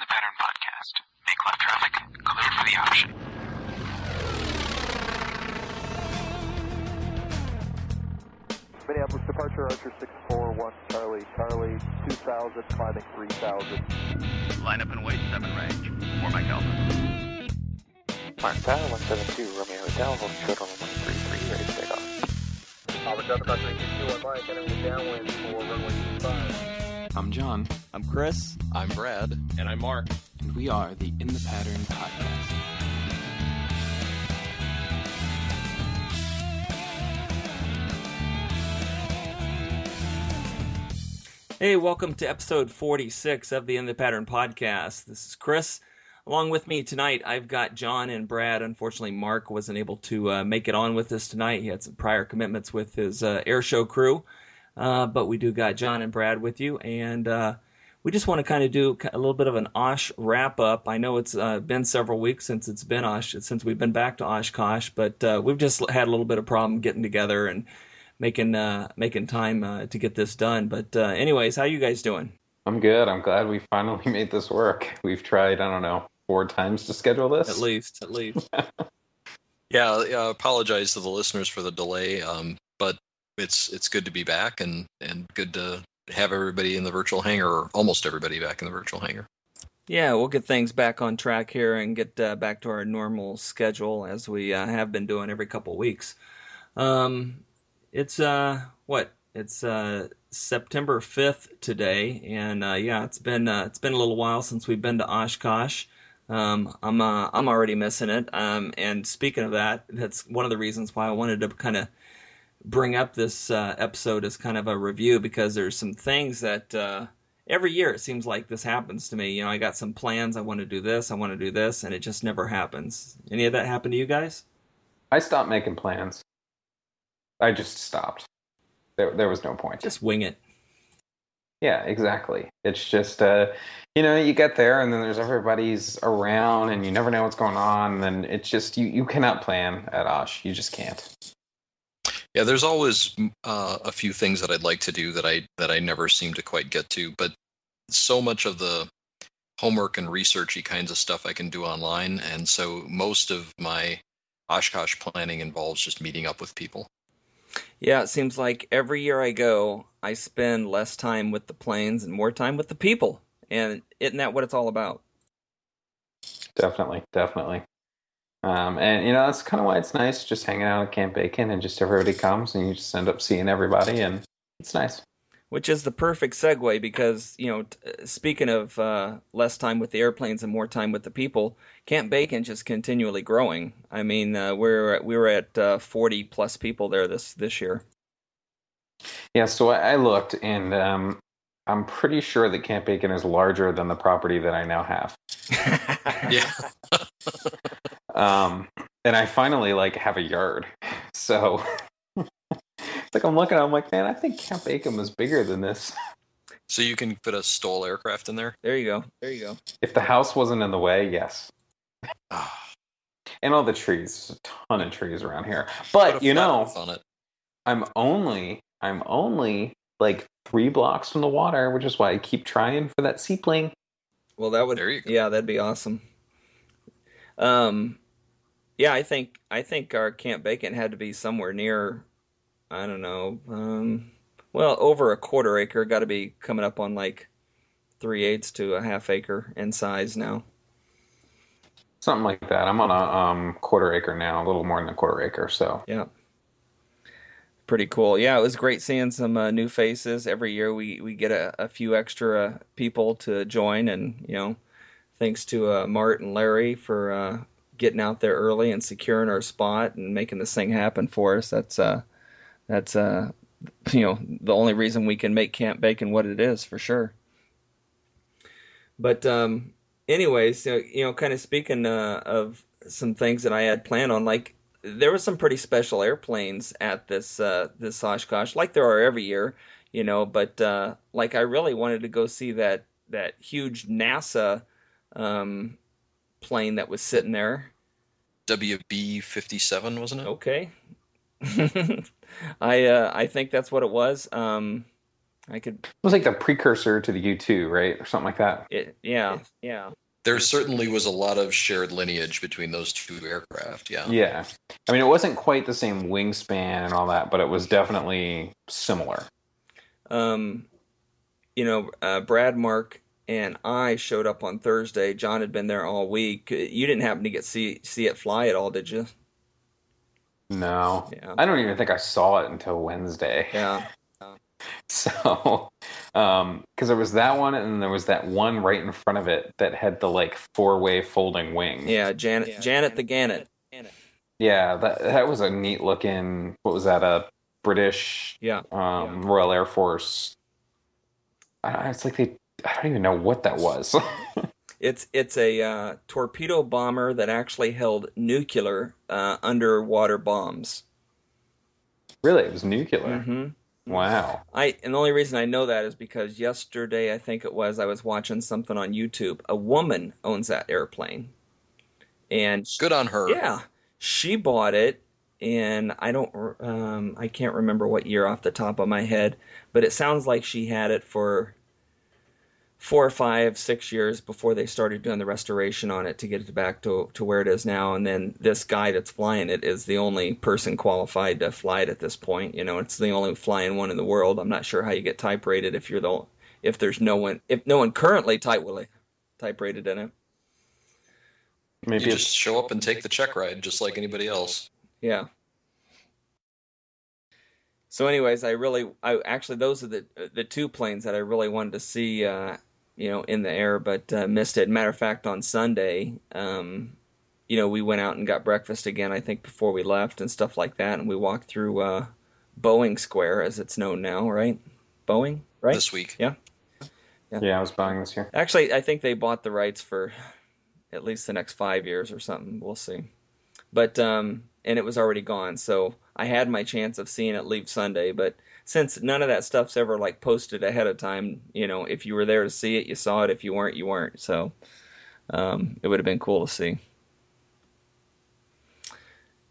In the Pattern Podcast. Make left traffic clear for the option. Minneapolis departure, Archer 641, Charlie, Charlie, 2000, climbing 3000. Line up and wait, 7 range. 4 Mike Alpha. Mark Tower, 172, Romeo Hotel, hold short on 133, ready to take off. Albert Delta, Fox 921, Mike, entering the downwind for runway 25. I'm John, I'm Chris. I'm Brad. And I'm Mark. and we are the In the Pattern Podcast. Hey, welcome to episode 46 of the In the Pattern podcast. This is Chris. Along with me tonight, I've got John and Brad. Unfortunately, Mark wasn't able to uh, make it on with us tonight. He had some prior commitments with his uh, air show crew. Uh, but we do got John and Brad with you. And uh, we just want to kind of do a little bit of an Osh wrap up. I know it's uh, been several weeks since it's been Osh, since we've been back to Oshkosh, but uh, we've just had a little bit of problem getting together and making uh, making time uh, to get this done. But uh, anyways, how you guys doing? I'm good. I'm glad we finally made this work. We've tried, I don't know, four times to schedule this. At least, at least. Yeah, yeah, I apologize to the listeners for the delay, um, but it's it's good to be back and and good to have everybody in the virtual hangar, or almost everybody back in the virtual hangar. Yeah, we'll get things back on track here and get uh, back to our normal schedule as we uh, have been doing every couple weeks. Um, it's uh what? It's uh September 5th today, and uh, yeah, it's been uh, it's been a little while since we've been to Oshkosh. Um, I'm uh, I'm already missing it. Um, and speaking of that, that's one of the reasons why I wanted to kind of bring up this uh, episode as kind of a review because there's some things that uh, every year it seems like this happens to me. You know, I got some plans. I want to do this. I want to do this, and it just never happens. Any of that happen to you guys? I stopped making plans. I just stopped. There, there was no point. Just wing it. Yeah, exactly. It's just, uh, you know, you get there and then there's everybody's around and you never know what's going on. And then it's just, you, you cannot plan at Osh. You just can't. Yeah, there's always uh, a few things that I'd like to do that I that I never seem to quite get to, but so much of the homework and researchy kinds of stuff I can do online, and so most of my Oshkosh planning involves just meeting up with people. Yeah, it seems like every year I go, I spend less time with the planes and more time with the people. And isn't that what it's all about? Definitely, definitely. Um, and you know that's kind of why it's nice just hanging out at Camp Bacon and just everybody comes and you just end up seeing everybody and it's nice. Which is the perfect segue because, you know, t- speaking of uh, less time with the airplanes and more time with the people, Camp Bacon just continually growing. I mean, uh, we're we were at uh, 40 plus people there this this year. Yeah, so I I looked and um, I'm pretty sure that Camp Bacon is larger than the property that I now have. Yeah, Um, and I finally like have a yard. So it's like I'm looking, I'm like, man, I think Camp Bacon was bigger than this. so you can put a STOL aircraft in there. There you go. There you go. If the house wasn't in the way, yes. And all the trees, There's a ton of trees around here. But you know, on it. I'm only I'm only like three blocks from the water, which is why I keep trying for that seaplane. Well, that would There you go. yeah, that'd be awesome. Um, yeah, I think I think our Camp Bacon had to be somewhere near, I don't know, um, well, over a quarter acre. Got to be coming up on like three eighths to a half acre in size now. Something like that. I'm on a um, quarter acre now, a little more than a quarter acre. So Yeah. Pretty cool. Yeah, it was great seeing some uh, new faces. Every year we, we get a, a few extra people to join, and you know, thanks to uh, Mart and Larry for uh, getting out there early and securing our spot and making this thing happen for us. That's uh, that's uh, you know, the only reason we can make Camp Bacon what it is for sure. But um, anyways, you know, kind of speaking uh, of some things that I had planned on, like there were some pretty special airplanes at this uh, this Oshkosh, like there are every year, you know. But uh, like I really wanted to go see that that huge NASA um, plane that was sitting there. WB fifty seven, wasn't it? Okay, I uh, I think that's what it was. Um, I could. It was like the precursor to the U2, right, or something like that. It, yeah, yeah. There certainly was a lot of shared lineage between those two aircraft. Yeah. Yeah, I mean, it wasn't quite the same wingspan and all that, but it was definitely similar. Um, you know, uh, Brad, Mark, and I showed up on Thursday. John had been there all week. You didn't happen to get see see it fly at all, did you? No, Yeah. I don't even think I saw it until Wednesday. Yeah. So, um, because there was that one, and there was that one right in front of it that had the like four-way folding wing. Yeah, Janet, Janet the Gannet. Yeah, that that was a neat looking. What was that? A British Yeah. um, Royal Air Force. I don't, it's like they. I don't even know what that was. It's it's a uh, torpedo bomber that actually held nuclear uh, underwater bombs. really, it was nuclear. hmm Wow. I and the only reason I know that is because yesterday I think it was I was watching something on YouTube. A woman owns that airplane, and Good on her. Yeah, she bought it, and I don't, um, I can't remember what year off the top of my head, but it sounds like she had it for four or five, six years before they started doing the restoration on it to get it back to to where it is now. And then this guy that's flying it is the only person qualified to fly it at this point. You know, it's the only flying one in the world. I'm not sure how you get type rated if you're the if there's no one if no one currently type will type rated in it. Maybe You just show up and take the check ride, just like anybody else. Yeah. So, anyways, I really, I actually, those are the the two planes that I really wanted to see, uh, you know, in the air, but uh, missed it. Matter of fact, on Sunday, um, you know, we went out and got breakfast again. I think before we left and stuff like that, and we walked through uh, Boeing Square, as it's known now, right? Boeing, right? This week. yeah. Yeah, I was buying this year. Actually, I think they bought the rights for at least the next five years or something. We'll see. But um, and it was already gone, so I had my chance of seeing it leave Sunday. But since none of that stuff's ever like posted ahead of time, you know, if you were there to see it, you saw it. If you weren't, you weren't. So um, it would have been cool to see.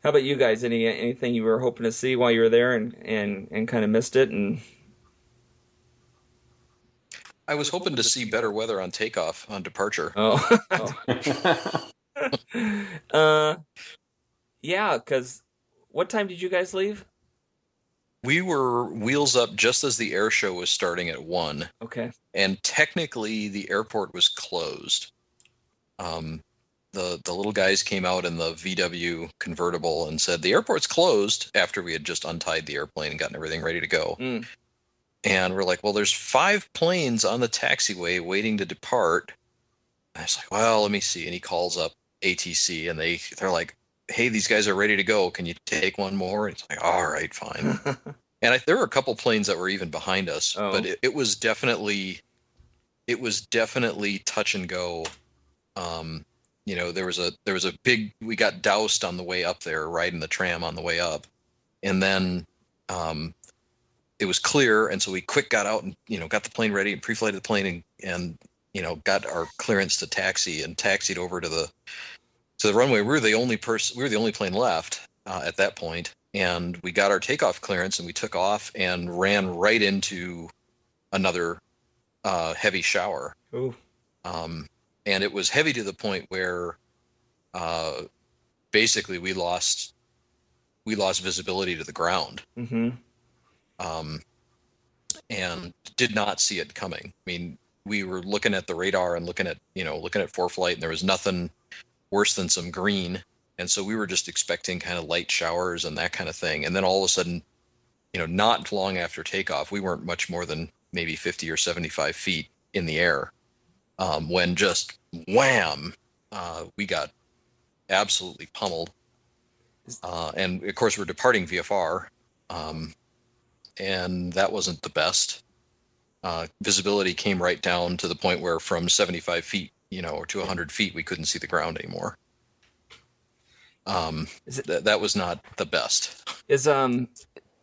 How about you guys? Any anything you were hoping to see while you were there and and and kind of missed it? And I was hoping to see better weather on takeoff on departure. oh. uh, yeah, because what time did you guys leave? We were wheels up just as the air show was starting at one, Okay. and technically the airport was closed. Um, the the little guys came out in the VW convertible and said the airport's closed after we had just untied the airplane and gotten everything ready to go. Mm. And we're like, well, there's five planes on the taxiway waiting to depart. And I was like, well, let me see. And he calls up ATC, and they they're like, hey, these guys are ready to go. Can you take one more? And it's like, all right, fine. and I, there were a couple planes that were even behind us, Oh. but it, it was definitely, it was definitely touch and go. Um, you know, there was a there was a big. We got doused on the way up there, riding the tram on the way up, and then um, it was clear, and so we quick got out and you know got the plane ready and pre-flighted the plane and and you know got our clearance to taxi and taxied over to the to the runway. We were the only person. We were the only plane left uh, at that point, and we got our takeoff clearance and we took off and ran right into another uh, heavy shower. Ooh. Um, and it was heavy to the point where uh, basically we lost we lost visibility to the ground Mm-hmm. um, and did not see it coming. I mean, we were looking at the radar and looking at you know looking at ForeFlight, and there was nothing worse than some green, and so we were just expecting kind of light showers and that kind of thing. And then all of a sudden, you know, not long after takeoff, we weren't much more than maybe 50 or 75 feet in the air um, when just wham, uh, we got absolutely pummeled. Uh, and of course, we're departing VFR, um, and that wasn't the best. Uh, visibility came right down to the point where from 75 feet, you know, or to 100 feet, we couldn't see the ground anymore. Um, it- th- that was not the best. Is um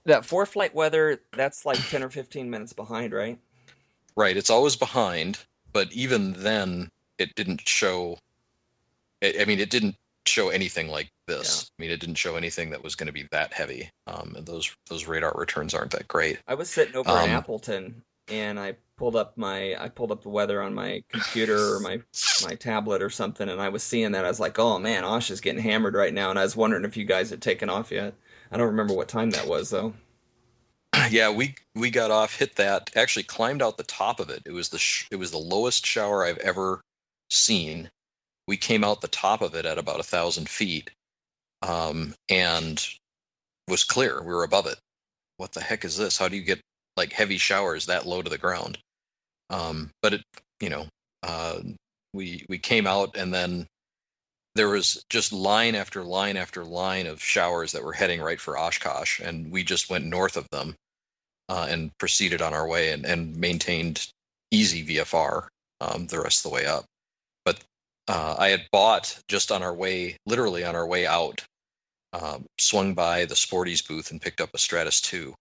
that ForeFlight weather? That's like ten or fifteen minutes behind, right? Right, it's always behind, but even then, it didn't show. I I mean, it didn't show anything like this. I mean, it didn't show anything that was going to be that heavy. Um, and those those radar returns aren't that great. I was sitting over in Um, Appleton and I pulled up my I pulled up the weather on my computer or my my tablet or something, and I was seeing that. I was like, oh man, Osh is getting hammered right now, and I was wondering if you guys had taken off yet. I don't remember what time that was though. Yeah, we we got off, hit that, actually climbed out the top of it. It was the sh- it was the lowest shower I've ever seen. We came out the top of it at about a thousand feet, um, and was clear. We were above it. What the heck is this? How do you get like heavy showers that low to the ground? Um, but it, you know, uh, we we came out and then there was just line after line after line of showers that were heading right for Oshkosh, and we just went north of them uh, and proceeded on our way and, and maintained easy VFR um, the rest of the way up. But uh, I had bought just on our way, literally on our way out, um, swung by the Sporty's booth and picked up a Stratus 2.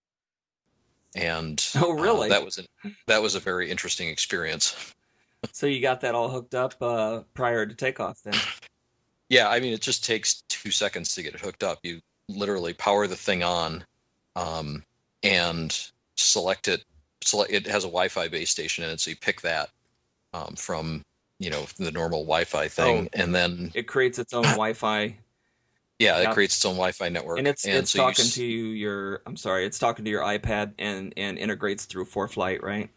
And Oh, really? uh, that was an, that was a very interesting experience. So you got that all hooked up uh, prior to takeoff then? Yeah, I mean, it just takes two seconds to get it hooked up. You literally power the thing on, um, and select it. Select it has a Wi-Fi base station in it, so you pick that um, from you know the normal Wi-Fi thing, Oh. and then It creates its own Wi-Fi, yeah, it creates its own Wi-Fi network, and it's it's so talking s- to your. I'm sorry, it's talking to your iPad and and integrates through ForeFlight, right?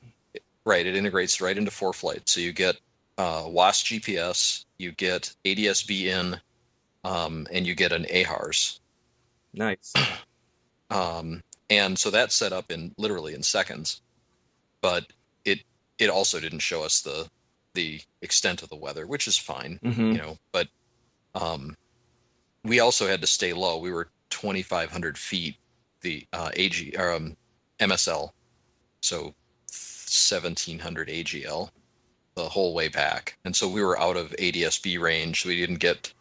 Right, it integrates right into ForeFlight. So you get uh, WAAS GPS, you get ADSB in, um, and you get an AHRS. Nice. Um, and so that's set up in literally in seconds, but it it also didn't show us the the extent of the weather, which is fine, hmm you know. But um, we also had to stay low. We were 2,500 feet, the uh, AG or um, MSL, so 1,700 AGL the whole way back, and so we were out of ADSB range. We didn't get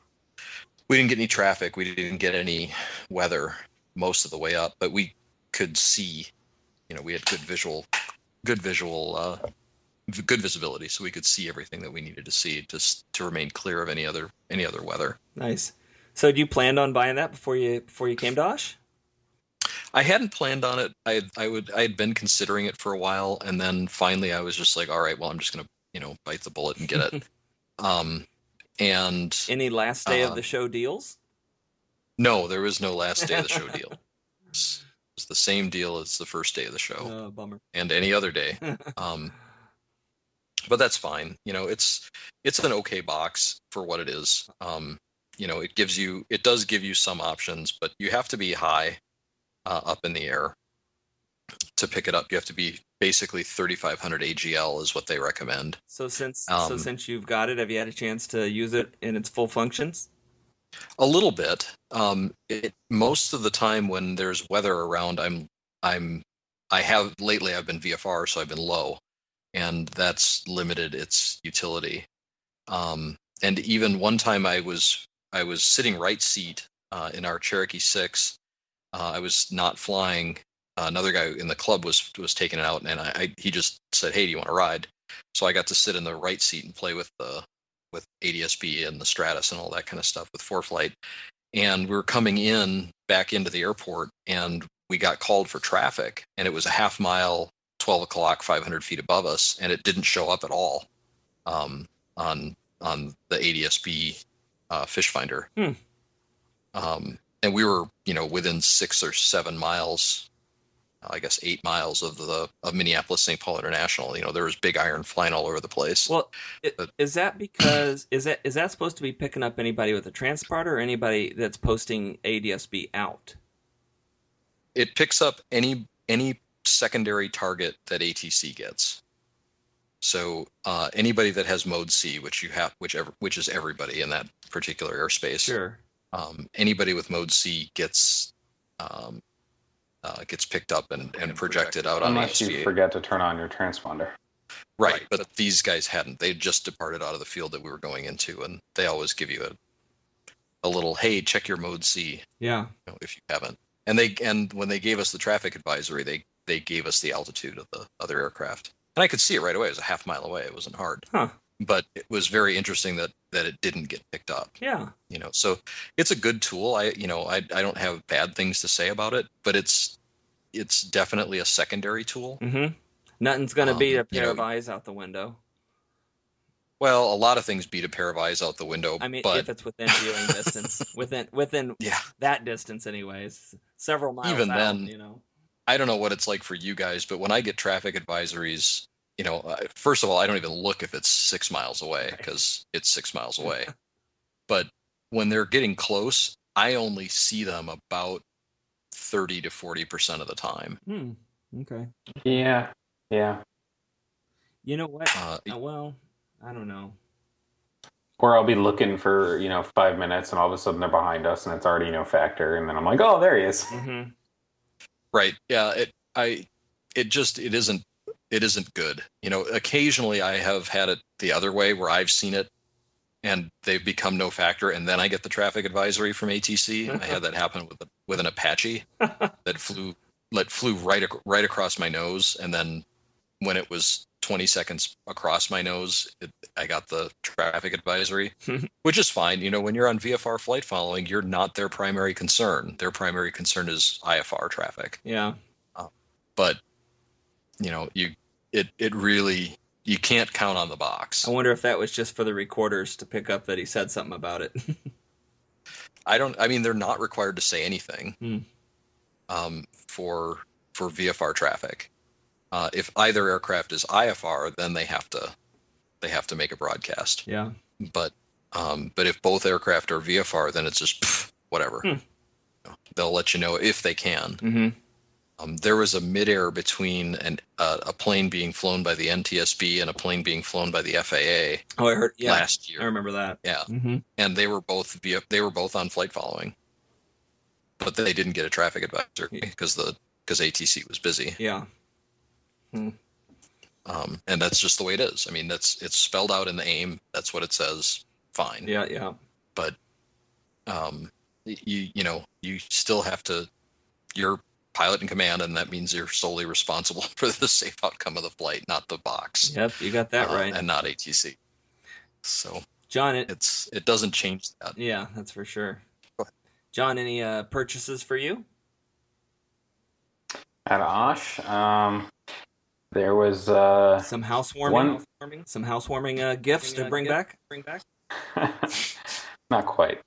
we didn't get any traffic. We didn't get any weather most of the way up, but we could see. You know, we had good visual, good visual, uh, good visibility, so we could see everything that we needed to see to to remain clear of any other any other weather. Nice. So you planned on buying that before you before you came to Osh? I hadn't planned on it. I had, I would I had been considering it for a while, and then finally I was just like, all right, well, I'm just gonna you know bite the bullet and get it. um, and Any last day Uh, of the show deals? no, there was no last day of the show deal. It's, it's the same deal as the first day of the show. Oh, bummer. and any other day. Um, but that's fine. You know, it's it's an okay box for what it is. Um, you know, it gives you it does give you some options, but you have to be high uh, up in the air to pick it up. You have to be basically 3500 AGL is what they recommend. So since so Um, since you've got it, have you had a chance to use it in its full functions? A little bit. Um, it, most of the time when there's weather around, I'm I'm I have lately I've been VFR, so I've been low, and that's limited its utility. Um, and even one time I was I was sitting right seat uh, in our Cherokee Six. Uh, I was not flying. Uh, another guy in the club was was taking it out, and I, I he just said, "Hey, do you want to ride?" So I got to sit in the right seat and play with the with ADSB and the Stratus and all that kind of stuff with ForeFlight. And we were coming in back into the airport, and we got called for traffic, and it was a half mile, 12 o'clock, 500 feet above us, and it didn't show up at all um, on on the ADSB uh, fish finder. Hmm. Um, and we were, you know, within six or seven miles, I guess eight miles of the of Minneapolis St. Paul International. You know, there was big iron flying all over the place. Well, i- But- is that because is that is that supposed to be picking up anybody with a transponder or anybody that's posting ADSB out? it picks up any any secondary target that ATC gets. So uh, anybody that has mode C, which you have, whichever, which is everybody in that particular airspace. Sure. Um, anybody with mode C gets um, uh, gets picked up and, and projected out on Unless you forget to turn on your transponder. Right, but these guys hadn't. They just departed out of the field that we were going into, and they always give you a a little, hey, check your mode C, Yeah. you know, if you haven't. And they and when they gave us the traffic advisory, they they gave us the altitude of the other aircraft, and I could see it right away. It was a half mile away. It wasn't hard, Huh. but it was very interesting that that it didn't get picked up. Yeah. You know, so it's a good tool. I you know I I don't have bad things to say about it, but it's it's definitely a secondary tool. Mm-hmm. Nothing's gonna Um, beat a you pair know- of eyes out the window. Well, a lot of things beat a pair of eyes out the window, I mean, but if it's within viewing distance, within within yeah, that distance, anyways, several miles. Even out, then- you know. I don't know what it's like for you guys, but when I get traffic advisories, you know, first of all, I don't even look if it's six miles away because it's six miles away. but when they're getting close, I only see them about 30 to 40% of the time. Hmm. Okay. Yeah, yeah. You know what? Uh, Uh, well, I don't know. Or I'll be looking for you know five minutes, and all of a sudden they're behind us, and it's already no factor, and then I'm like, oh, there he is. Mm-hmm. Right. Yeah. It. I. It just. It isn't. It isn't good. You know. Occasionally, I have had it the other way where I've seen it, and they've become no factor, and then I get the traffic advisory from ATC. I had that happen with a, with an Apache that flew that flew right right across my nose, and then when it was 20 seconds across my nose, it, I got the traffic advisory, which is fine. You know, when you're on VFR flight following, you're not their primary concern. Their primary concern is IFR traffic Yeah. but you know you it it really you can't count on the box I wonder if that was just for the recorders to pick up that he said something about it. i don't i mean they're not required to say anything Hmm. um, for for vfr traffic uh, if either aircraft is ifr then they have to they have to make a broadcast yeah. but um, but if both aircraft are vfr then it's just pff, whatever Hmm. they'll let you know if they can Mm-hmm. Um, there was a midair between an, uh, a plane being flown by the NTSB and a plane being flown by the FAA Oh, I heard. Yeah. last year. I remember that. Yeah, Mm-hmm. and they were both they were both on flight following, but they didn't get a traffic advisory because the because ATC was busy. Yeah. Um, and that's just the way it is. I mean, that's it's spelled out in the AIM. That's what it says. Fine. Yeah. Yeah. But um, you you know you still have to. You're pilot in command, and that means you're solely responsible for the safe outcome of the flight, not the box. Yep. You got that uh, right, and not ATC. So John. It, it's it doesn't change that. yeah, that's for sure. John, any uh, purchases for you? At Osh, um, there was uh, Some housewarming, One- housewarming some housewarming uh, gifts to bring back. Bring back. not quite.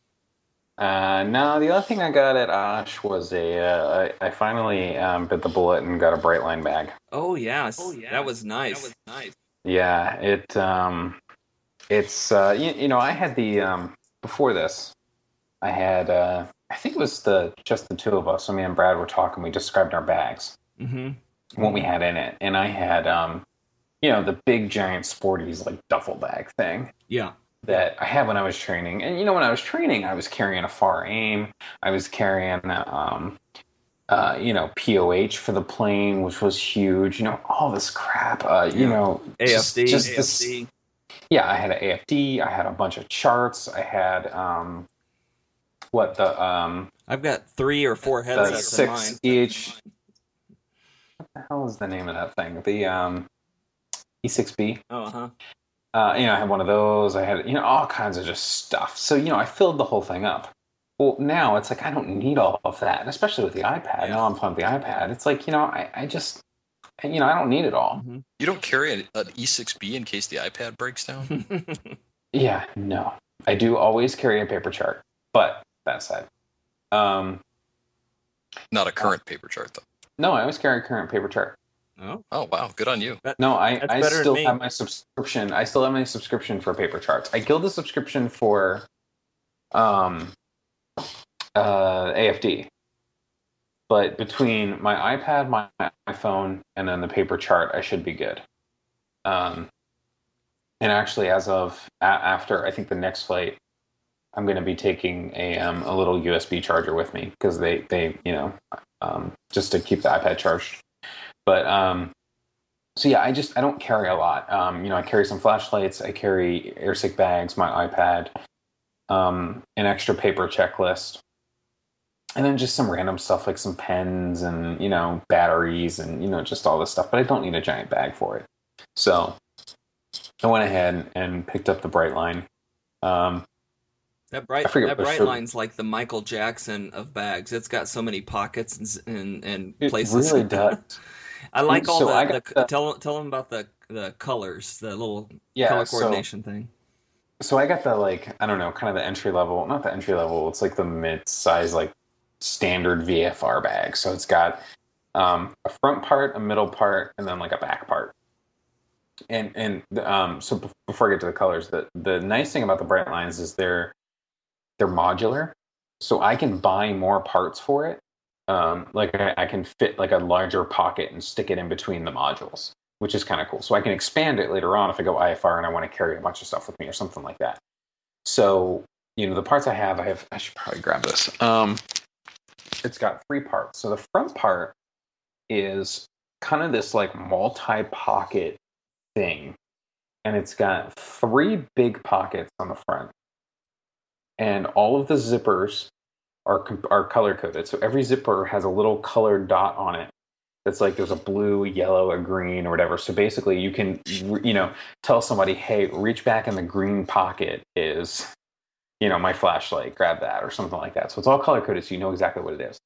Uh, no, the other thing I got at Osh was a. Uh, I, I finally um, bit the bullet and got a Brightline bag. Oh yes. Oh yeah. That was nice. That was nice. Yeah, it. Um, it's uh, you, you know I had the um, before this, I had uh, I think it was the just the two of us. So me and Brad were talking. We described our bags, Mm-hmm. What we had in it, and I had um, you know the big giant Sporty's like duffel bag thing. Yeah. that I had when I was training. And you know, when I was training, I was carrying a FAR/AIM. I was carrying, um, uh, you know, POH for the plane, which was huge. You know, all this crap. Uh, you Yeah. know, just- AFD. just this- AFD. yeah, I had an AFD. I had a bunch of charts. I had um, what the um, I've got three or four headsets six EH. What the hell is the name of that thing? The um, E6B. Oh, uh huh. Uh, you know, I had one of those. I had, you know, all kinds of just stuff. So, you know, I filled the whole thing up. Well, now it's like I don't need all of that, and especially with the iPad. Now I'm playing with the iPad. It's like, you know, I, I just, you know, I don't need it all. You don't carry an, an E6B in case the iPad breaks down. Yeah, no. I do always carry a paper chart, but that said, um, Not a current paper chart though. No, I always carry a current paper chart. oh, Oh wow, good on you. No, I, I still have my subscription. I still have my subscription for paper charts. I killed the subscription for um, uh, AFD. But between my iPad, my iPhone, and then the paper chart, I should be good. Um, and actually, as of a- after I think the next flight, I'm going to be taking a um, a little USB charger with me because they they you know um, just to keep the iPad charged. But um, so yeah, I just I don't carry a lot. Um, you know, I carry some flashlights, I carry airsick bags, my iPad, um, an extra paper checklist, and then just some random stuff like some pens and you know batteries and you know just all this stuff. But I don't need a giant bag for it. So I went ahead and picked up the Brightline. Um, that bright that bright shirt- line's like the Michael Jackson of bags. It's got so many pockets and and, and it places. really does. I like all So the, I the, the- tell tell them about the the colors, the little Yeah, color so- coordination thing. So I got the like I don't know, kind of the entry level, not the entry level. It's like the mid size, like standard VFR bag. So it's got um, a front part, a middle part, and then like a back part. And and um, so before I get to the colors, the the nice thing about the Brightlines is they're they're modular, so I can buy more parts for it. Um, like I, I can fit like a larger pocket and stick it in between the modules which is kind of cool. So I can expand it later on if I go IFR and I want to carry a bunch of stuff with me or something like that. So, you know, the parts I have, I have, I should probably grab this. Um, it's got three parts. So the front part is kind of this like multi pocket thing. And it's got three big pockets on the front. And all of the zippers are, are color coded. So every zipper has a little colored dot on it that's like there's a blue, yellow, a green, or whatever. So basically, you can you know tell somebody, hey, reach back in the green pocket is you know my flashlight, grab that, or something like that. So it's all color coded, so you know exactly what it is.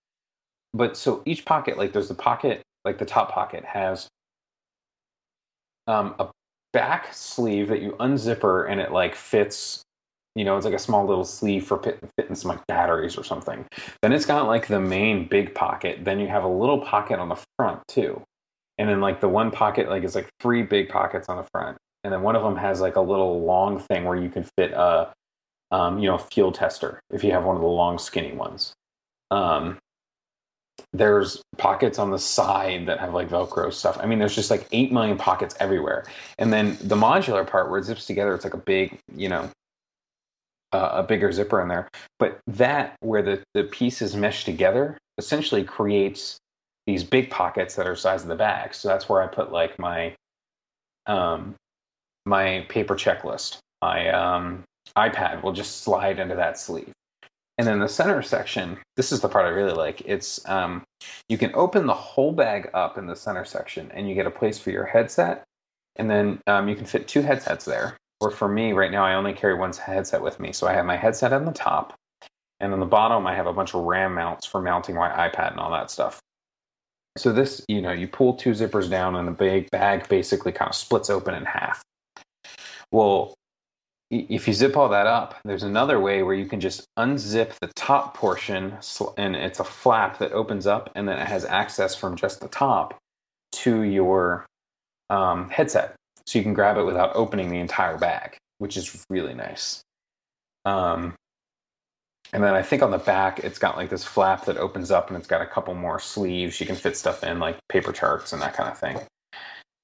But so each pocket, like there's the pocket, like the top pocket has um, a back sleeve that you unzipper and it like fits you know, it's like a small little sleeve for fit, fitting some like batteries or something. Then it's got like the main big pocket. Then you have a little pocket on the front too. And then like the one pocket, like it's like three big pockets on the front. And then one of them has like a little long thing where you can fit a, um, you know, fuel tester if you have one of the long skinny ones. Um, there's pockets on the side that have like Velcro stuff. I mean, there's just like eight million pockets everywhere. And then the modular part where it zips together, it's like a big, you know, uh, a bigger zipper in there. But that, where the, the pieces mesh together, essentially creates these big pockets that are size of the bag. So that's where I put like my um, my paper checklist. My um, iPad will just slide into that sleeve. And then the center section, this is the part I really like. It's um, you can open the whole bag up in the center section, and you get a place for your headset, and then um, you can fit two headsets there or for me right now, I only carry one headset with me. So I have my headset on the top, and on the bottom, I have a bunch of RAM mounts for mounting my iPad and all that stuff. So this, you know, you pull two zippers down, and the big bag basically kind of splits open in half. Well, if you zip all that up, there's another way where you can just unzip the top portion, and it's a flap that opens up, and then it has access from just the top to your um, headset so you can grab it without opening the entire bag, which is really nice. Um, and then I think on the back, it's got like this flap that opens up and it's got a couple more sleeves. You can fit stuff in, like paper charts and that kind of thing.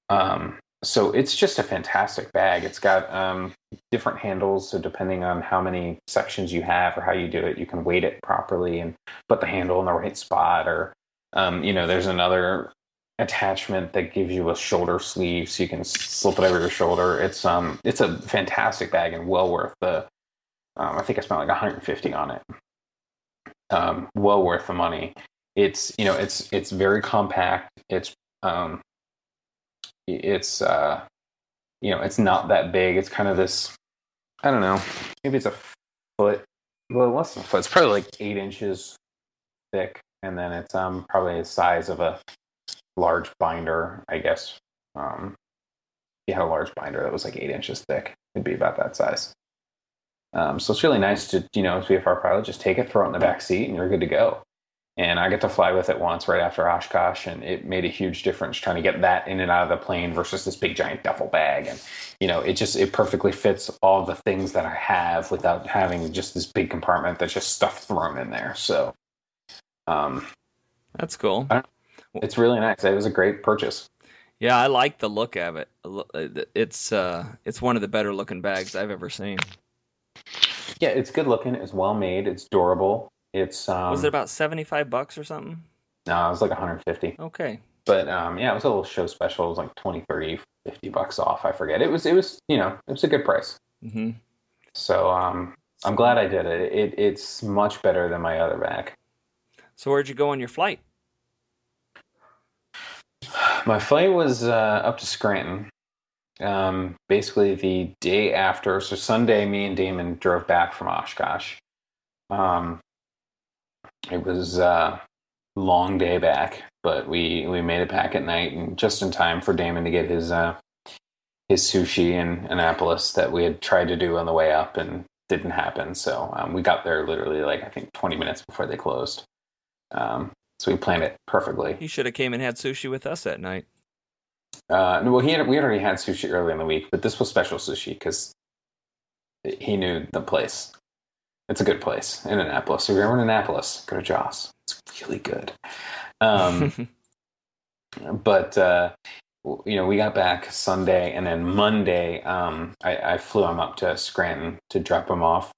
Um, so it's just a fantastic bag. It's got um, different handles, so depending on how many sections you have or how you do it, you can weight it properly and put the handle in the right spot. Or, um, you know, there's another attachment that gives you a shoulder sleeve so you can slip it over your shoulder. It's um it's a fantastic bag and well worth the um, I think I spent like 150 on it. Um, well worth the money. It's you know it's it's very compact. It's um it's uh you know it's not that big. It's kind of this I don't know maybe it's a foot well less than a foot. It's probably like eight inches thick, and then it's um probably the size of a large binder, I guess. Um, you had a large binder that was like eight inches thick, it'd be about that size. Um, so it's really nice to, you know, as VFR pilot, just take it, throw it in the back seat, and you're good to go. And I get to fly with it once right after Oshkosh, and it made a huge difference trying to get that in and out of the plane versus this big giant duffel bag. And you know, it just it perfectly fits all the things that I have without having just this big compartment that's just stuff thrown in there. So, um, That's cool. It's really nice. It was a great purchase. Yeah, I like the look of it. It's uh, it's one of the better looking bags I've ever seen. Yeah, it's good looking. It's well made. It's durable. It's um, Was it about seventy five bucks or something? no, it was like 150. Okay. But um, yeah, it was a little show special. It was like 20, 30, 50 bucks off. I forget. It was it was you know it was a good price. hmm So um, I'm glad I did it. it. It's much better than my other bag. So where'd you go on your flight? My flight was uh, up to Scranton. Um, basically, the day after, so Sunday, me and Damon drove back from Oshkosh. Um, it was a long day back. but we we made it back at night and just in time for Damon to get his uh, his sushi in Annapolis that we had tried to do on the way up and didn't happen. So um, we got there literally like I think 20 minutes before they closed. Um, so we planned it perfectly. He should have came and had sushi with us that night. Uh, well, he had, we had already had sushi early in the week, but this was special sushi because he knew the place. It's a good place in Annapolis. So if you're ever in Annapolis, go to Joss. It's really good. Um, but uh, you know, we got back Sunday, and then Monday, um, I, I flew him up to Scranton to drop him off.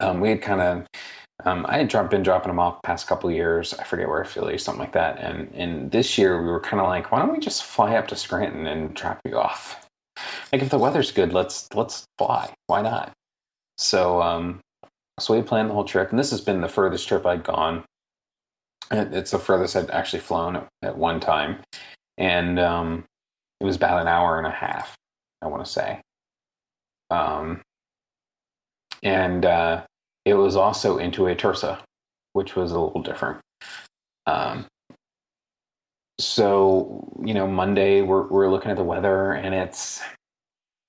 Um, we had kind of, um, I had been dropping them off past couple years. I forget where Philly, something like that. And and this year we were kind of like, why don't we just fly up to Scranton and drop you off? Like if the weather's good, let's let's fly. Why not? So um, so we planned the whole trip, and this has been the furthest trip I'd gone. It's the furthest I'd actually flown at, at one time, and um, it was about an hour and a half. I want to say, um, and uh, it was also into a TRSA, which was a little different. Um, so you know, Monday we're we're looking at the weather, and it's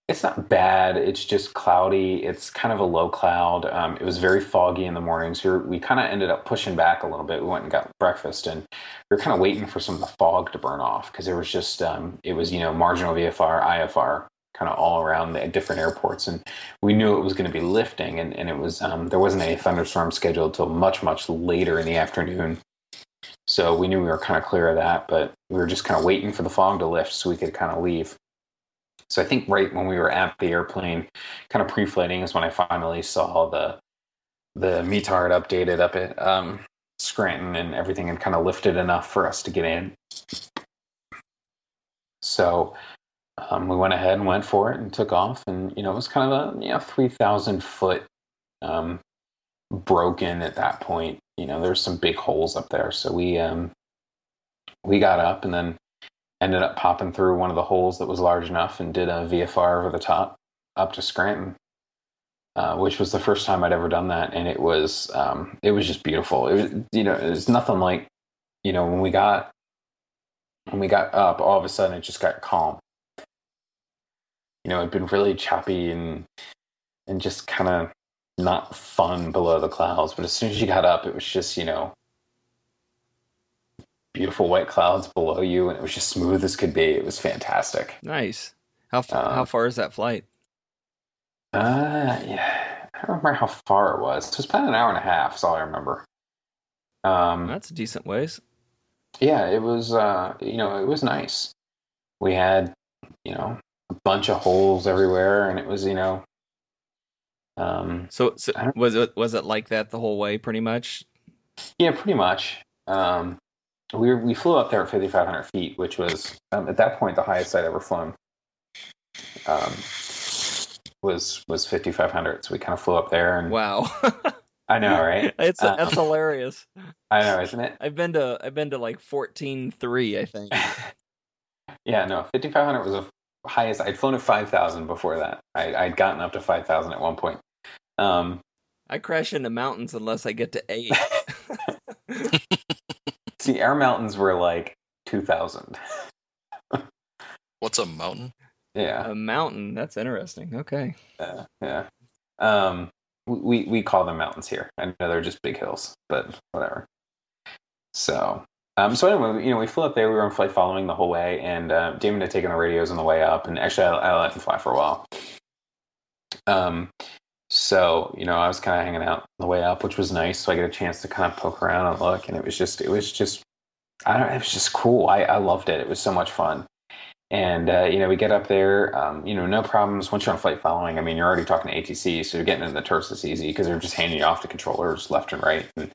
it's not bad. It's just cloudy. It's kind of a low cloud. Um, it was very foggy in the morning, so we kind of ended up pushing back a little bit. We went and got breakfast, and we were kind of waiting for some of the fog to burn off because there was just um, it was you know marginal VFR, IFR, kind of all around the different airports, and we knew it was going to be lifting, and, and it was um, there wasn't a thunderstorm scheduled till much much later in the afternoon. So we knew we were kind of clear of that, but we were just kind of waiting for the fog to lift so we could kind of leave. So I think right when we were at the airplane, kind of pre-flighting, is when I finally saw the the METAR updated up at um, Scranton, and everything had kind of lifted enough for us to get in. So um, we went ahead and went for it and took off, and you know it was kind of a you know three thousand foot um, broken at that point. You know there's some big holes up there, so we um, we got up and then ended up popping through one of the holes that was large enough and did a VFR over the top up to Scranton, uh, which was the first time I'd ever done that, and it was um, it was just beautiful. It was you know it was nothing like you know when we got when we got up, all of a sudden it just got calm. You know, it'd been really choppy and and just kind of not fun below the clouds, but as soon as you got up, it was just you know beautiful white clouds below you, and it was just smooth as could be. It was fantastic. Nice. How f- Uh, how far is that flight? Uh, yeah, I don't remember how far it was. It was about an hour and a half. Is all I remember. Um, That's a decent ways. yeah, it was. Uh, you know, it was nice. We had, you know, a bunch of holes everywhere, and it was, you know, um, So, so was it was it like that the whole way, pretty much? Yeah, pretty much. Um, we we flew up there at 5,500 feet, which was um, at that point the highest I'd ever flown. Um, was was 5,500. So we kind of flew up there, and Wow. I know, right? it's Uh, that's hilarious. I know, isn't it? I've been to I've been to like fourteen three, I think. yeah, no, 5,500 was the highest. I'd flown at 5,000 before that. I, I'd gotten up to 5,000 at one point. Um, I crash into mountains unless I get to eight. see, our mountains were like 2,000. What's a mountain? Yeah. a mountain. That's interesting. Okay. Yeah, yeah. Um, we we call them mountains here. I know they're just big hills, but whatever. So, um, so anyway, you know, we flew up there. We were on flight following the whole way, and uh, Damon had taken the radios on the way up, and actually, I, I let him fly for a while. Um, so you know, I was kind of hanging out on the way up, which was nice. So I get a chance to kind of poke around and look, and it was just, it was just, I don't, it was just cool. I I loved it. It was so much fun. And uh, you know, we get up there, um, you know, no problems. Once you're on flight following, I mean, you're already talking to ATC, so you're getting into the turfs is easy because they're just handing you off to controllers left and right. And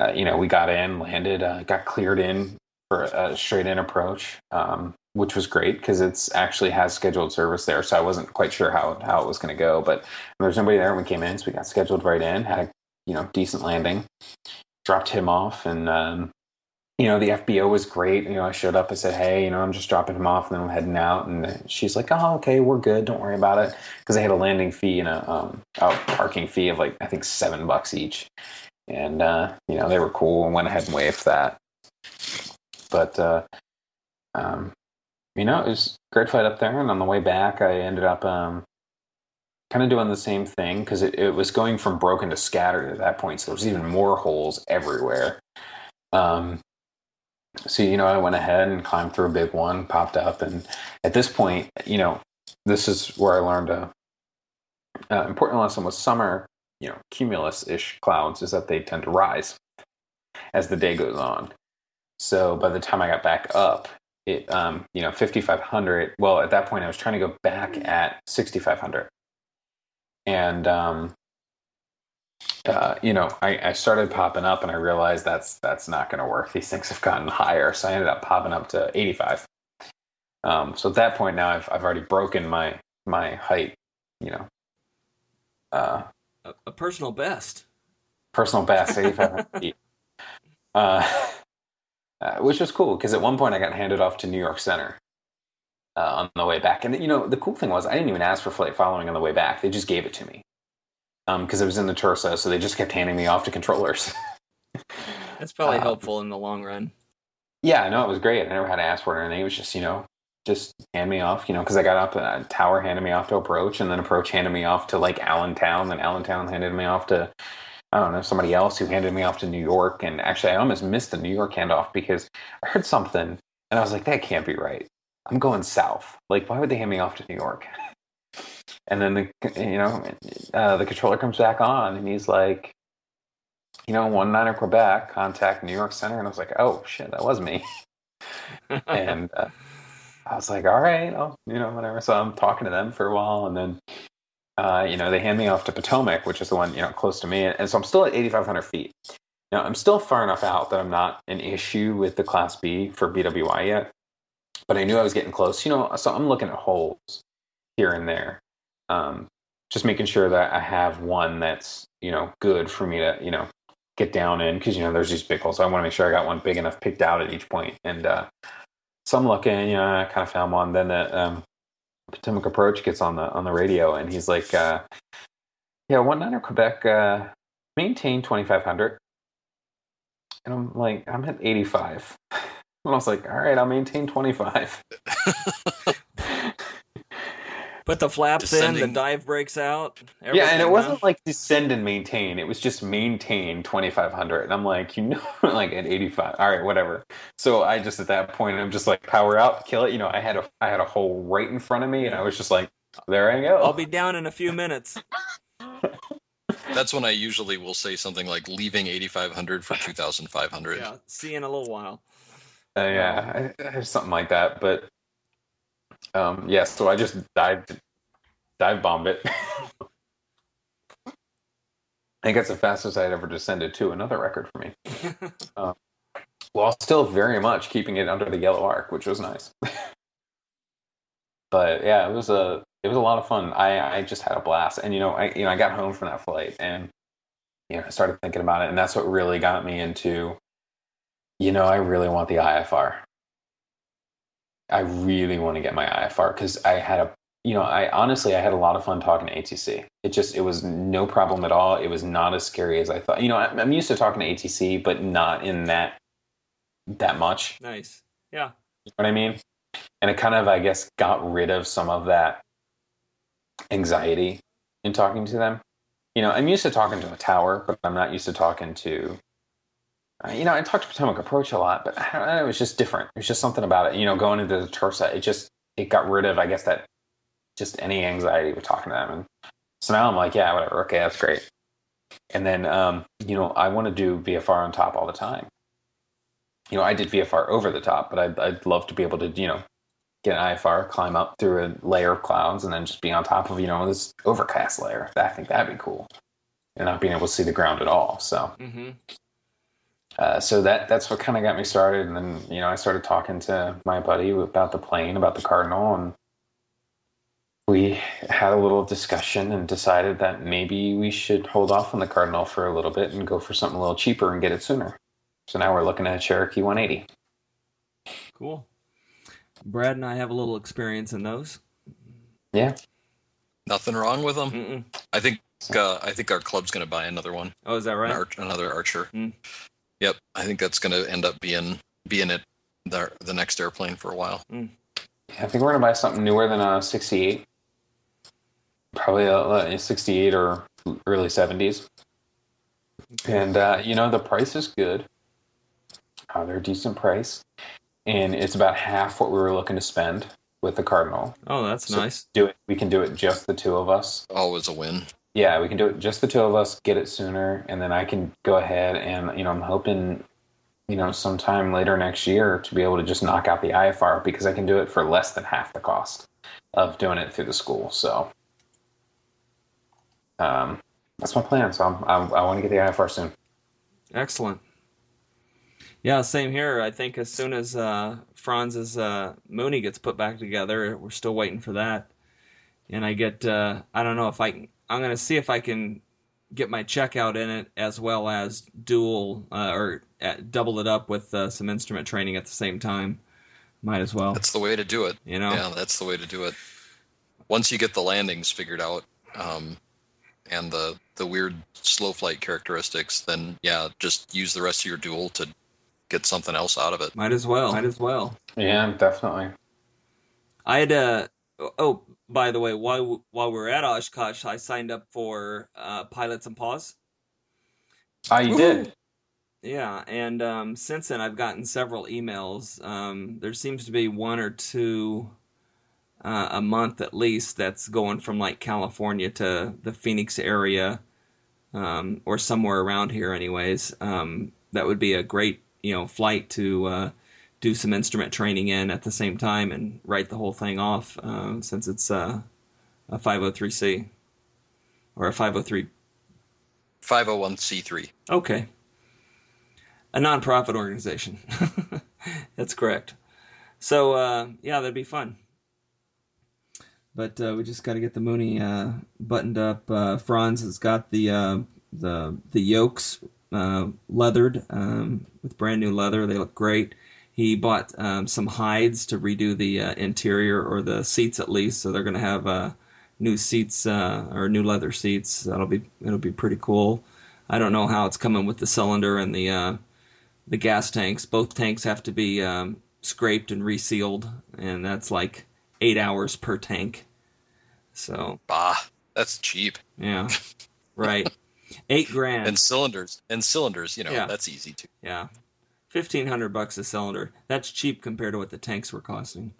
uh, you know, we got in, landed, uh, got cleared in for a straight in approach, um, which was great because it's actually has scheduled service there. So I wasn't quite sure how how it was going to go, but there was nobody there when we came in, so we got scheduled right in, had a you know decent landing, dropped him off, and um, you know, the FBO was great. You know, I showed up, I said, hey, you know, I'm just dropping him off and then I'm heading out. And she's like, oh, okay, we're good. Don't worry about it. Because they had a landing fee and a, um, a parking fee of like, I think seven bucks each. And, uh, you know, they were cool and went ahead and waived that. But uh, um, you know, it was great flight up there, and on the way back, I ended up um, kind of doing the same thing because it, it was going from broken to scattered at that point, so there was even more holes everywhere. Um, so you know, I went ahead and climbed through a big one, popped up, and at this point, you know, this is where I learned a, a important lesson with summer, you know, cumulus-ish clouds is that they tend to rise as the day goes on. So by the time I got back up, it um, you know 5500 well at that point i was trying to go back at 6500 and um, uh, you know I, I started popping up and i realized that's that's not going to work. These things have gotten higher. So i ended up popping up to 85 um, so at that point now i've, I've already broken my my height you know uh, A, a personal best. personal best 8500 feet uh, uh, which was cool because at one point I got handed off to New York Center uh, on the way back. And you know, the cool thing was I didn't even ask for flight following on the way back; they just gave it to me because it was in the TRSA, so they just kept handing me off to controllers. That's probably Um, helpful in the long run. yeah, no, it was great. I never had to ask for it or anything. It was just you know, just hand me off, you know, because I got up uh, tower handed me off to approach, and then approach handed me off to like Allentown, then Allentown handed me off to I don't know somebody else who handed me off to New York, and actually I almost missed the New York handoff because I heard something and I was like, that can't be right. I'm going south. Like, why would they hand me off to New York? And then the you know uh, the controller comes back on and he's like, you know, one niner Quebec, contact New York Center, and I was like, oh shit, that was me. and uh, I was like, all right, I'll, you know, whatever. So I'm talking to them for a while, and then, uh, you know, they hand me off to Potomac, which is the one, you know, close to me. And so I'm still at 8,500 feet. Now, I'm still far enough out that I'm not an issue with the Class B for BWI yet, but I knew I was getting close. You know, so I'm looking at holes here and there, um, just making sure that I have one that's, you know, good for me to, you know, get down in because, you know, there's these big holes. So I want to make sure I got one big enough picked out at each point. And, uh, so I'm looking, you know, I kind of found one. Then the um, Potomac approach gets on the on the radio, and he's like, uh, "Yeah, one niner Quebec, uh, maintain 2500." And I'm like, "I'm at 85." And I was like, "All right, I'll maintain 25." Put the flaps in, the dive brakes out. yeah, and it everything, wasn't like descend and maintain. It was just maintain 2500. And I'm like, you know, like at 85. All right, whatever. So I just at that point, I'm just like, power out, kill it. You know, I had a I had a hole right in front of me, and I was just like, there I go. I'll be down in a few minutes. That's when I usually will say something like leaving 8,500 for 2,500. Yeah, see you in a little while. Uh, yeah, I, I have something like that. But um, yeah, so I just dived, dive bombed it. I think that's the fastest I'd ever descended to. Another record for me. Um, while still very much keeping it under the yellow arc, which was nice. but yeah, it was a it was a lot of fun. I I just had a blast, and you know I you know I got home from that flight, and you know I started thinking about it, and that's what really got me into. You know, I really want the IFR. I really want to get my IFR because I had a you know I honestly I had a lot of fun talking to ATC. It just it was no problem at all. It was not as scary as I thought. You know, I'm I'm used to talking to ATC, but not in that that much. Nice. Yeah. You know what I mean? And it kind of, I guess, got rid of some of that anxiety in talking to them. You know, I'm used to talking to a tower, but I'm not used to talking to. Uh, You know, I talked to Potomac Approach a lot, but I don't know, it was just different. It was just something about it. You know, going into the TRSA, it just it got rid of, I guess, that just any anxiety with talking to them. And so now I'm like, yeah, whatever, okay, that's great. And then, um, you know, I want to do VFR on top all the time you know, I did VFR over the top, but I'd, I'd love to be able to, you know, get an IFR, climb up through a layer of clouds, and then just be on top of, you know, this overcast layer. I think that'd be cool, and not being able to see the ground at all. So, Mm-hmm. Uh, so that that's what kind of got me started. And then, you know, I started talking to my buddy about the plane, about the Cardinal, and we had a little discussion and decided that maybe we should hold off on the Cardinal for a little bit and go for something a little cheaper and get it sooner. So now we're looking at a Cherokee 180. Cool. Brad and I have a little experience in those. Yeah. Nothing wrong with them. Mm-mm. I think uh, I think our club's going to buy another one, Oh, is that an right? arch, another Archer. Hmm. Yep, I think that's going to end up being being it the the next airplane for a while. I think we're gonna buy something newer than a 68. Probably a, a 68 or early 70s. And uh, you know the price is good. Uh, they're a decent price, and it's about half what we were looking to spend with the Cardinal. Oh, that's So nice. Do it. We can do it just the two of us. Always a win. Yeah, we can do it just the two of us. Get it sooner, and then I can go ahead and you know I'm hoping, you know, sometime later next year to be able to just knock out the IFR because I can do it for less than half the cost of doing it through the school. So, um, that's my plan. So I'm, I'm, I want to get the IFR soon. Excellent. Yeah, same here. I think as soon as uh, Franz's uh, Mooney gets put back together, we're still waiting for that. And I get, uh, I don't know if I can, I'm going to see if I can get my checkout in it as well as dual uh, or uh, double it up with uh, some instrument training at the same time. Might as well, That's the way to do it. you know. Yeah, that's the way to do it. Once you get the landings figured out, um, and the the weird slow flight characteristics, then yeah, just use the rest of your dual to get something else out of it. Might as well. Might as well. Yeah, definitely. I had uh oh by the way while while we're at Oshkosh I signed up for uh, Pilots and Paws. Ah, you did. Yeah, and um, since then I've gotten several emails. Um, there seems to be one or two uh, a month at least that's going from like California to the Phoenix area um, or somewhere around here, anyways. Um, that would be a great you know flight to uh, do some instrument training in at the same time and write the whole thing off uh, since it's uh, a 503c or a 503 501c3. Okay. A nonprofit organization. That's correct. So uh, yeah, that'd be fun. But uh, we just got to get the Mooney uh, buttoned up. Uh, Franz has got the uh, the the yokes uh, leathered um, with brand new leather. They look great. He bought um, some hides to redo the uh, interior or the seats at least, so they're going to have uh, new seats uh, or new leather seats. That'll be it'll be pretty cool. I don't know how it's coming with the cylinder and the uh, the gas tanks. Both tanks have to be um, scraped and resealed, and that's like eight hours per tank. So Bah, that's cheap. yeah, right, eight grand. And cylinders, and cylinders, you know, Yeah. that's easy too. Yeah, fifteen hundred bucks a cylinder. That's cheap compared to what the tanks were costing.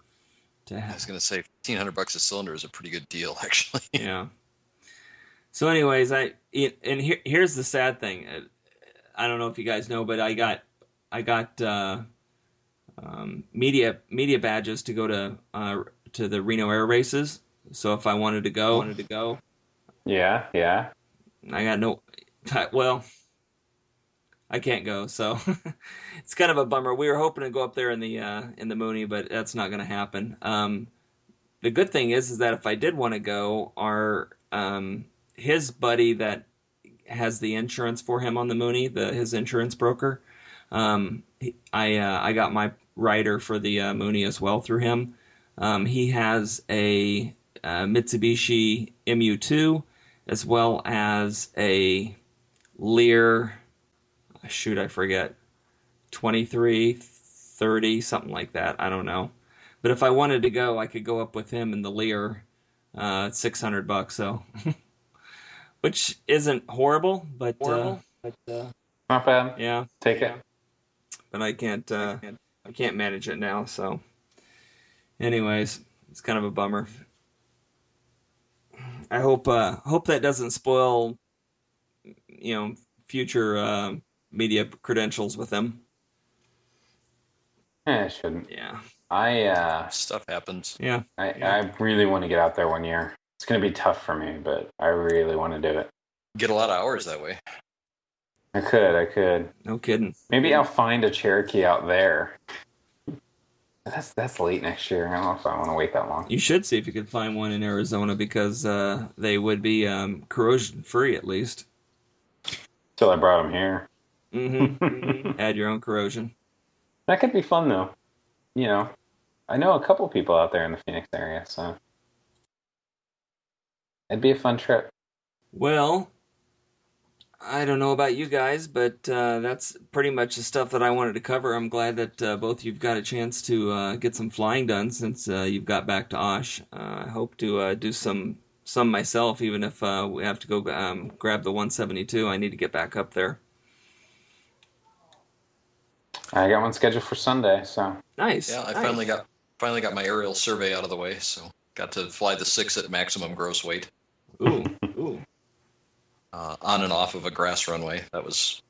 To I was gonna say, fifteen hundred bucks a cylinder is a pretty good deal, actually. yeah. So, anyways, I and here, here's the sad thing. Uh, I don't know if you guys know, but I got I got uh, um, media media badges to go to uh, to the Reno Air Races. So if I wanted to go, wanted to go, Yeah, yeah. I got no. Well, I can't go, so it's kind of a bummer. We were hoping to go up there in the uh, in the Mooney, but that's not going to happen. Um, the good thing is, is that if I did want to go, our um, his buddy that has the insurance for him on the Mooney, the his insurance broker, um, he- I uh, I got my rider for the uh, Mooney as well through him. Um, he has a, uh Mitsubishi MU2 as well as a Lear. Shoot, I forget. 23, 30, something like that. I don't know. But if I wanted to go, I could go up with him in the Lear. Uh, 600 bucks, so. Which isn't horrible, but, uh, but uh, Not bad. yeah, Take it. but I can't uh, I can't manage it now. So, anyways, it's kind of a bummer. I hope uh, hope that doesn't spoil, you know, future uh, media credentials with them. Eh, it shouldn't. Yeah, I uh, Stuff happens. yeah, I, I really want to get out there one year. It's going to be tough for me, but I really want to do it. Get a lot of hours that way. I could, I could. no kidding. Maybe I'll find a Cherokee out there. That's that's late next year. I don't know if I want to wait that long. You should see if you could find one in Arizona because uh, they would be um, corrosion free at least. Till I brought them here. Hmm Add your own corrosion. That could be fun though. You know, I know a couple people out there in the Phoenix area, so it'd be a fun trip. Well, I don't know about you guys, but uh, that's pretty much the stuff that I wanted to cover. I'm glad that uh, both you've got a chance to uh, get some flying done since uh, you've got back to Osh. Uh, I hope to uh, do some some myself, even if uh, we have to go um, grab the 172. I need to get back up there. I got one scheduled for Sunday, so Nice. Yeah, I nice. finally got finally got my aerial survey out of the way, so got to fly the six at maximum gross weight Ooh, ooh, uh, on and off of a grass runway. That was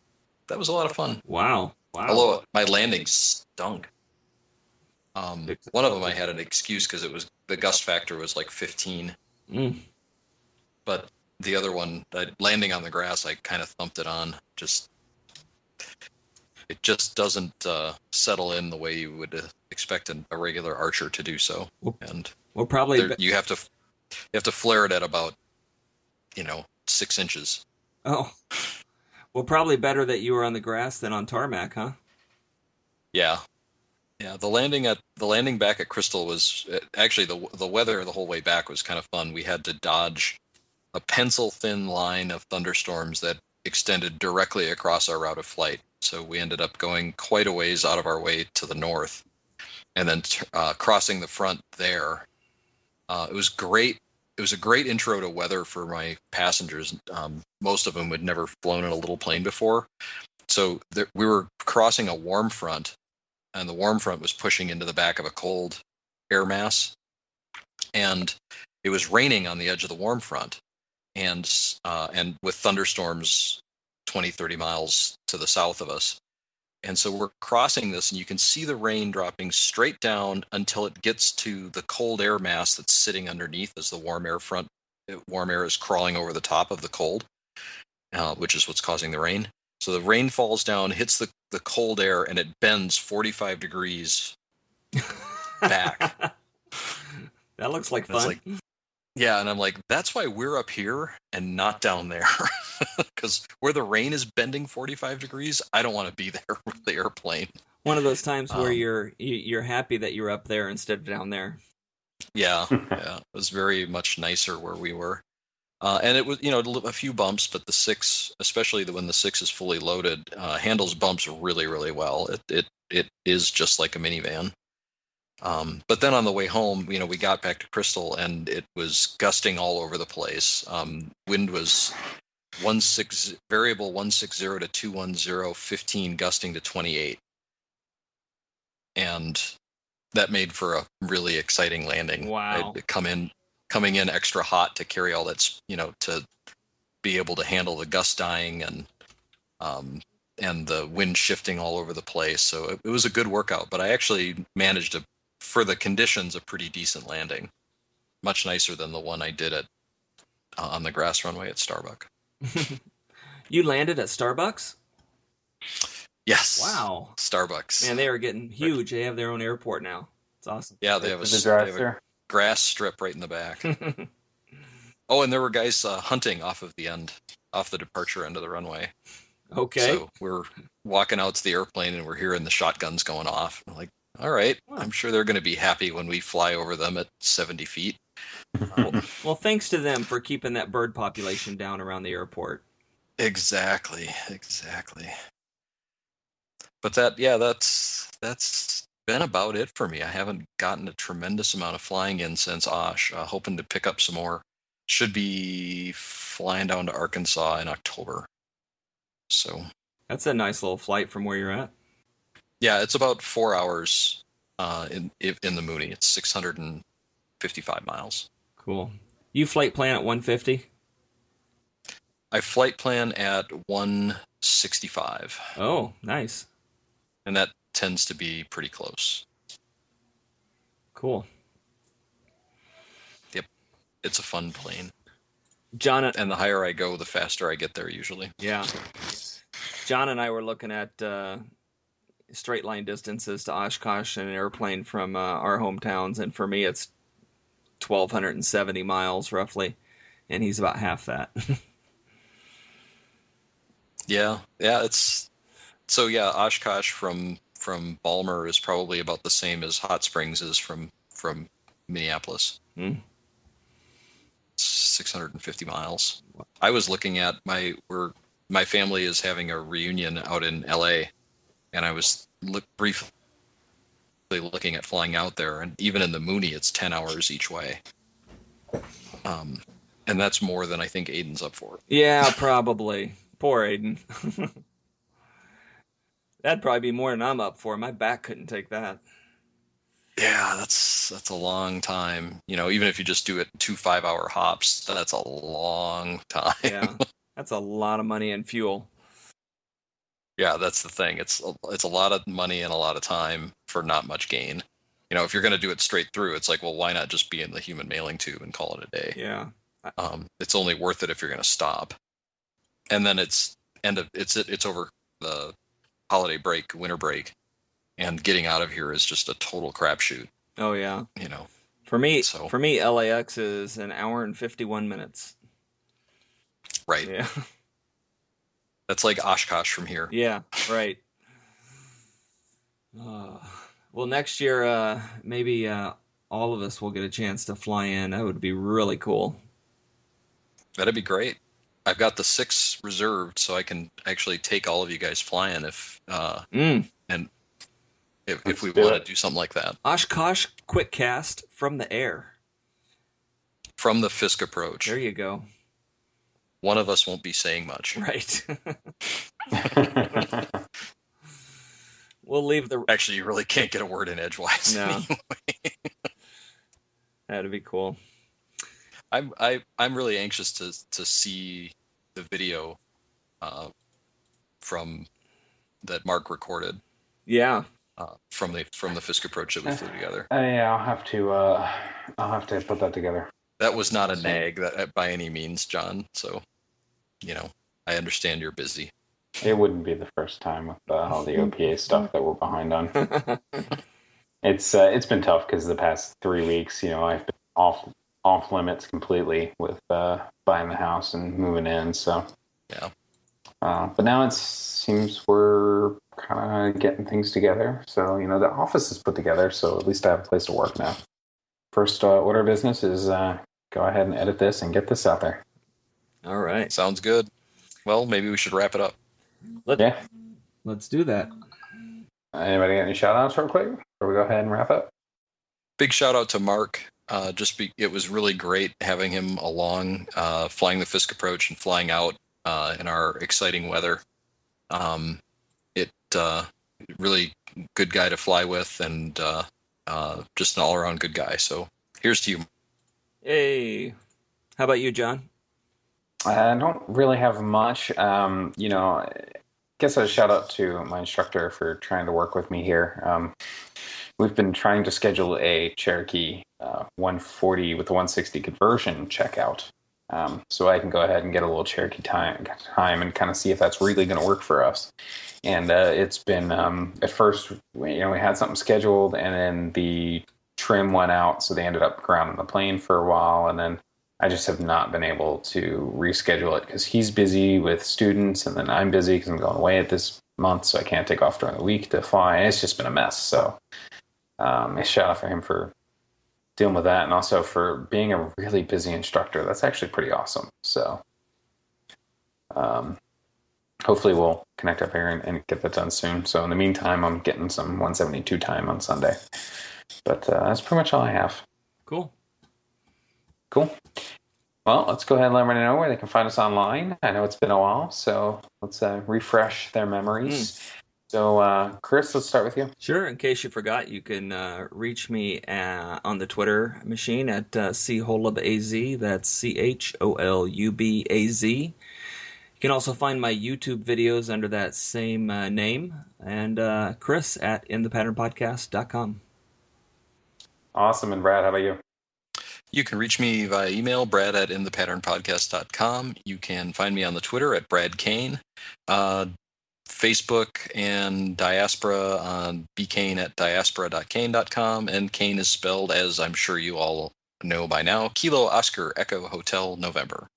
that was a lot of fun. wow, wow. Although my landing stunk. Um, one of them I had an excuse because it was the gust factor was like 15, Mm. but the other one, uh, landing on the grass, I kind of thumped it on. Just it just doesn't uh, settle in the way you would uh, expect an, a regular archer to do so, Well, and Well, probably. there, you have to you have to flare it at about you know six inches. oh, well, probably better that you were on the grass than on tarmac, huh? Yeah, yeah. The landing at the landing back at Crystal was uh, actually the the weather the whole way back was kind of fun. We had to dodge a pencil thin line of thunderstorms that extended directly across our route of flight. So we ended up going quite a ways out of our way to the north, and then uh, crossing the front there. Uh, it was great. It was a great intro to weather for my passengers. Um, most of them had never flown in a little plane before, so there, we were crossing a warm front and the warm front was pushing into the back of a cold air mass and it was raining on the edge of the warm front and uh, and with thunderstorms 20 30 miles to the south of us and so we're crossing this and you can see the rain dropping straight down until it gets to the cold air mass that's sitting underneath as the warm air front warm air is crawling over the top of the cold uh, which is what's causing the rain so the rain falls down, hits the, the cold air, and it bends 45 degrees back. that looks like fun. like- yeah, and I'm like, that's why we're up here and not down there. Because where the rain is bending 45 degrees, I don't want to be there with the airplane. One of those times where Um, you're you- you're happy that you're up there instead of down there. Yeah, yeah, it was very much nicer where we were. Uh, and it was, you know, a few bumps, but the six, especially the, when the six is fully loaded, uh, handles bumps really, really well. It, it, it is just like a minivan. Um, but then on the way home, you know, we got back to Crystal and it was gusting all over the place. Um, wind was one six variable one six zero to two one zero, 15 gusting to 28, and that made for a really exciting landing. Wow. I'd come in coming in extra hot to carry all that, you know, to be able to handle the gust dying and um, and the wind shifting all over the place. So it, it was a good workout, but I actually managed a, for the conditions, a pretty decent landing, much nicer than the one I did at uh, on the grass runway at Starbucks. you landed at Starbucks? Yes. Wow. Starbucks. Man, they are getting huge. They have their own airport now. It's awesome. yeah, they have a, the they have a grass strip right in the back. oh, and there were guys uh, hunting off of the end, off the departure end of the runway. okay. So we're walking out to the airplane and we're hearing the shotguns going off. I'm like, all right, Wow. I'm sure they're going to be happy when we fly over them at 70 feet. Um, Well, thanks to them for keeping that bird population down around the airport. exactly, exactly. But that, yeah, that's that's been about it for me. I haven't gotten a tremendous amount of flying in since Osh. Uh, hoping to pick up some more. Should be flying down to Arkansas in October. So That's a nice little flight from where you're at. Yeah, it's about four hours uh, in in the Mooney. It's 655 miles. Cool. You flight plan at 150? I flight plan at 165, Oh, nice. and that tends to be pretty close. Cool. Yep. It's a fun plane, John, and- and the higher I go, the faster I get there usually. yeah. John and I were looking at uh, straight line distances to Oshkosh in an airplane from uh, our hometowns, and for me, it's 1,270 miles roughly, and he's about half that. Yeah, yeah, it's so yeah. Oshkosh from from Balmer is probably about the same as Hot Springs is from from Minneapolis. Hmm. 650 miles. I was looking at my we're my family is having a reunion out in LA, and I was look, briefly looking at flying out there, and even in the Mooney, it's ten hours each way. Um, and that's more than I think Aiden's up for. Yeah, probably. Poor Aiden. That'd probably be more than I'm up for. My back couldn't take that. Yeah, that's that's a long time. You know, even if you just do it two five hour hops, that's a long time. Yeah, that's a lot of money and fuel. Yeah, that's the thing. It's it's a lot of money and a lot of time for not much gain. You know, if you're going to do it straight through, it's like, well, why not just be in the human mailing tube and call it a day? Yeah. Um, it's only worth it if you're going to stop. And then it's end of it's it's over the holiday break, winter break, and getting out of here is just a total crapshoot. Oh yeah. You know, For me, So- for me, LAX is an hour and fifty-one minutes. right? Yeah. That's like Oshkosh from here. Yeah, right. Uh, well, next year, uh, maybe uh, all of us will get a chance to fly in. That would be really cool. That'd be great. I've got the six reserved, so I can actually take all of you guys flying if uh, Mm. if, if we want to do something like that Oshkosh quick cast from the air. from the Fisk approach. There you go. One of us won't be saying much. Right. we'll leave the. Actually, you really can't get a word in edgewise. No. anyway. That'd be cool. I'm I, I'm really anxious to to see the video uh, from that Mark recorded Yeah. uh, from the from the Fisk approach that we flew together. Uh, yeah, I'll have to. Uh, I'll have to put that together. That was not a nag that, by any means, John. So, you know, I understand you're busy. It wouldn't be the first time with uh, all the OPA stuff that we're behind on. It's uh, it's been tough because the past three weeks, you know, I've been off off limits completely with uh, buying the house and moving in. So Yeah. Uh, but now it seems we're kind of getting things together. So you know, the office is put together. So at least I have a place to work now. First uh, order of business is uh, go ahead and edit this and get this out there. All right. Sounds good. Well, maybe we should wrap it up. Let, Yeah. Let's do that. Anybody got any shout outs real quick? Before we go ahead and wrap up? Big shout out to Mark. Uh, just be, it was really great having him along, uh, flying the Fisk approach and flying out uh, in our exciting weather. Um, it uh, really good guy to fly with, and uh, uh, just an all around good guy. So here's to you. Hey. How about you, John? I don't really have much. Um, you know, I guess a shout out to my instructor for trying to work with me here. Um, we've been trying to schedule a Cherokee uh, 140 with the 160 conversion checkout. Um, so I can go ahead and get a little Cherokee time, time and kind of see if that's really going to work for us. And uh, it's been um, at first, you know, we had something scheduled, and then the trim went out, so they ended up grounding the plane for a while, and then I just have not been able to reschedule it because he's busy with students, and then I'm busy because I'm going away at this month, so I can't take off during the week to fly. And it's just been a mess. So, um, a shout out for him for dealing with that, and also for being a really busy instructor. That's actually pretty awesome. So, um, hopefully, we'll connect up here and, and get that done soon. So, in the meantime, I'm getting some 172 time on Sunday. But uh, that's pretty much all I have. Cool. Cool. Well, let's go ahead and let everyone know where they can find us online. I know it's been a while, so let's uh, refresh their memories. So, uh, Chris, let's start with you. Sure. In case you forgot, you can uh, reach me uh, on the Twitter machine at uh, cholubaz. That's C H O L U B A Z. You can also find my YouTube videos under that same uh, name, and uh, Chris at inthepatternpodcast.com. Awesome. And Brad, how about you? You can reach me via email, brad at inthepatternpodcast.com. You can find me on the Twitter at Brad Koehn, uh, Facebook and Diaspora on bkoehn at diaspora.koehn.com. And Koehn is spelled, as I'm sure you all know by now, Kilo Oscar Echo Hotel November.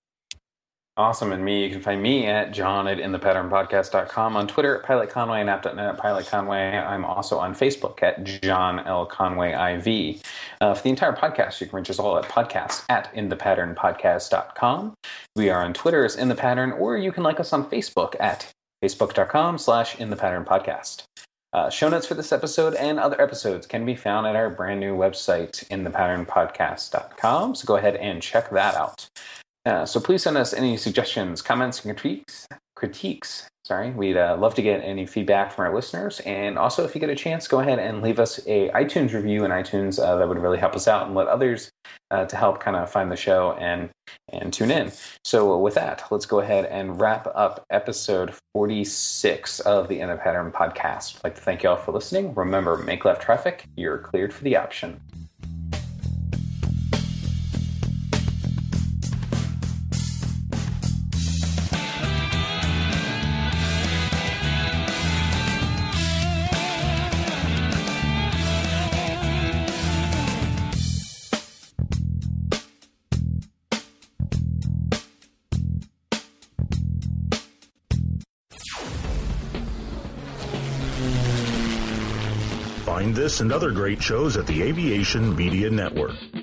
Awesome. And me, you can find me at john at inthepatternpodcast.com, on Twitter at Pilot Conway, and app.net at Pilot Conway. I'm also on Facebook at John L. Conway IV. Uh, for the entire podcast, you can reach us all at podcast at inthepatternpodcast.com. We are on Twitter as In The Pattern, or you can like us on Facebook at facebook.com slash In The Pattern Podcast. Uh, show notes for this episode and other episodes can be found at our brand new website, inthepatternpodcast.com. So go ahead and check that out. Uh, so please send us any suggestions, comments, and critiques. Critiques. Sorry, we'd uh, love to get any feedback from our listeners. And also, if you get a chance, go ahead and leave us a iTunes review in iTunes. Uh, that would really help us out and let others uh, to help kind of find the show and and tune in. So with that, let's go ahead and wrap up episode 46 of the In the Pattern podcast. I'd like to thank you all for listening. Remember, make left traffic. You're cleared for the option. This and other great shows at the Aviation Media Network.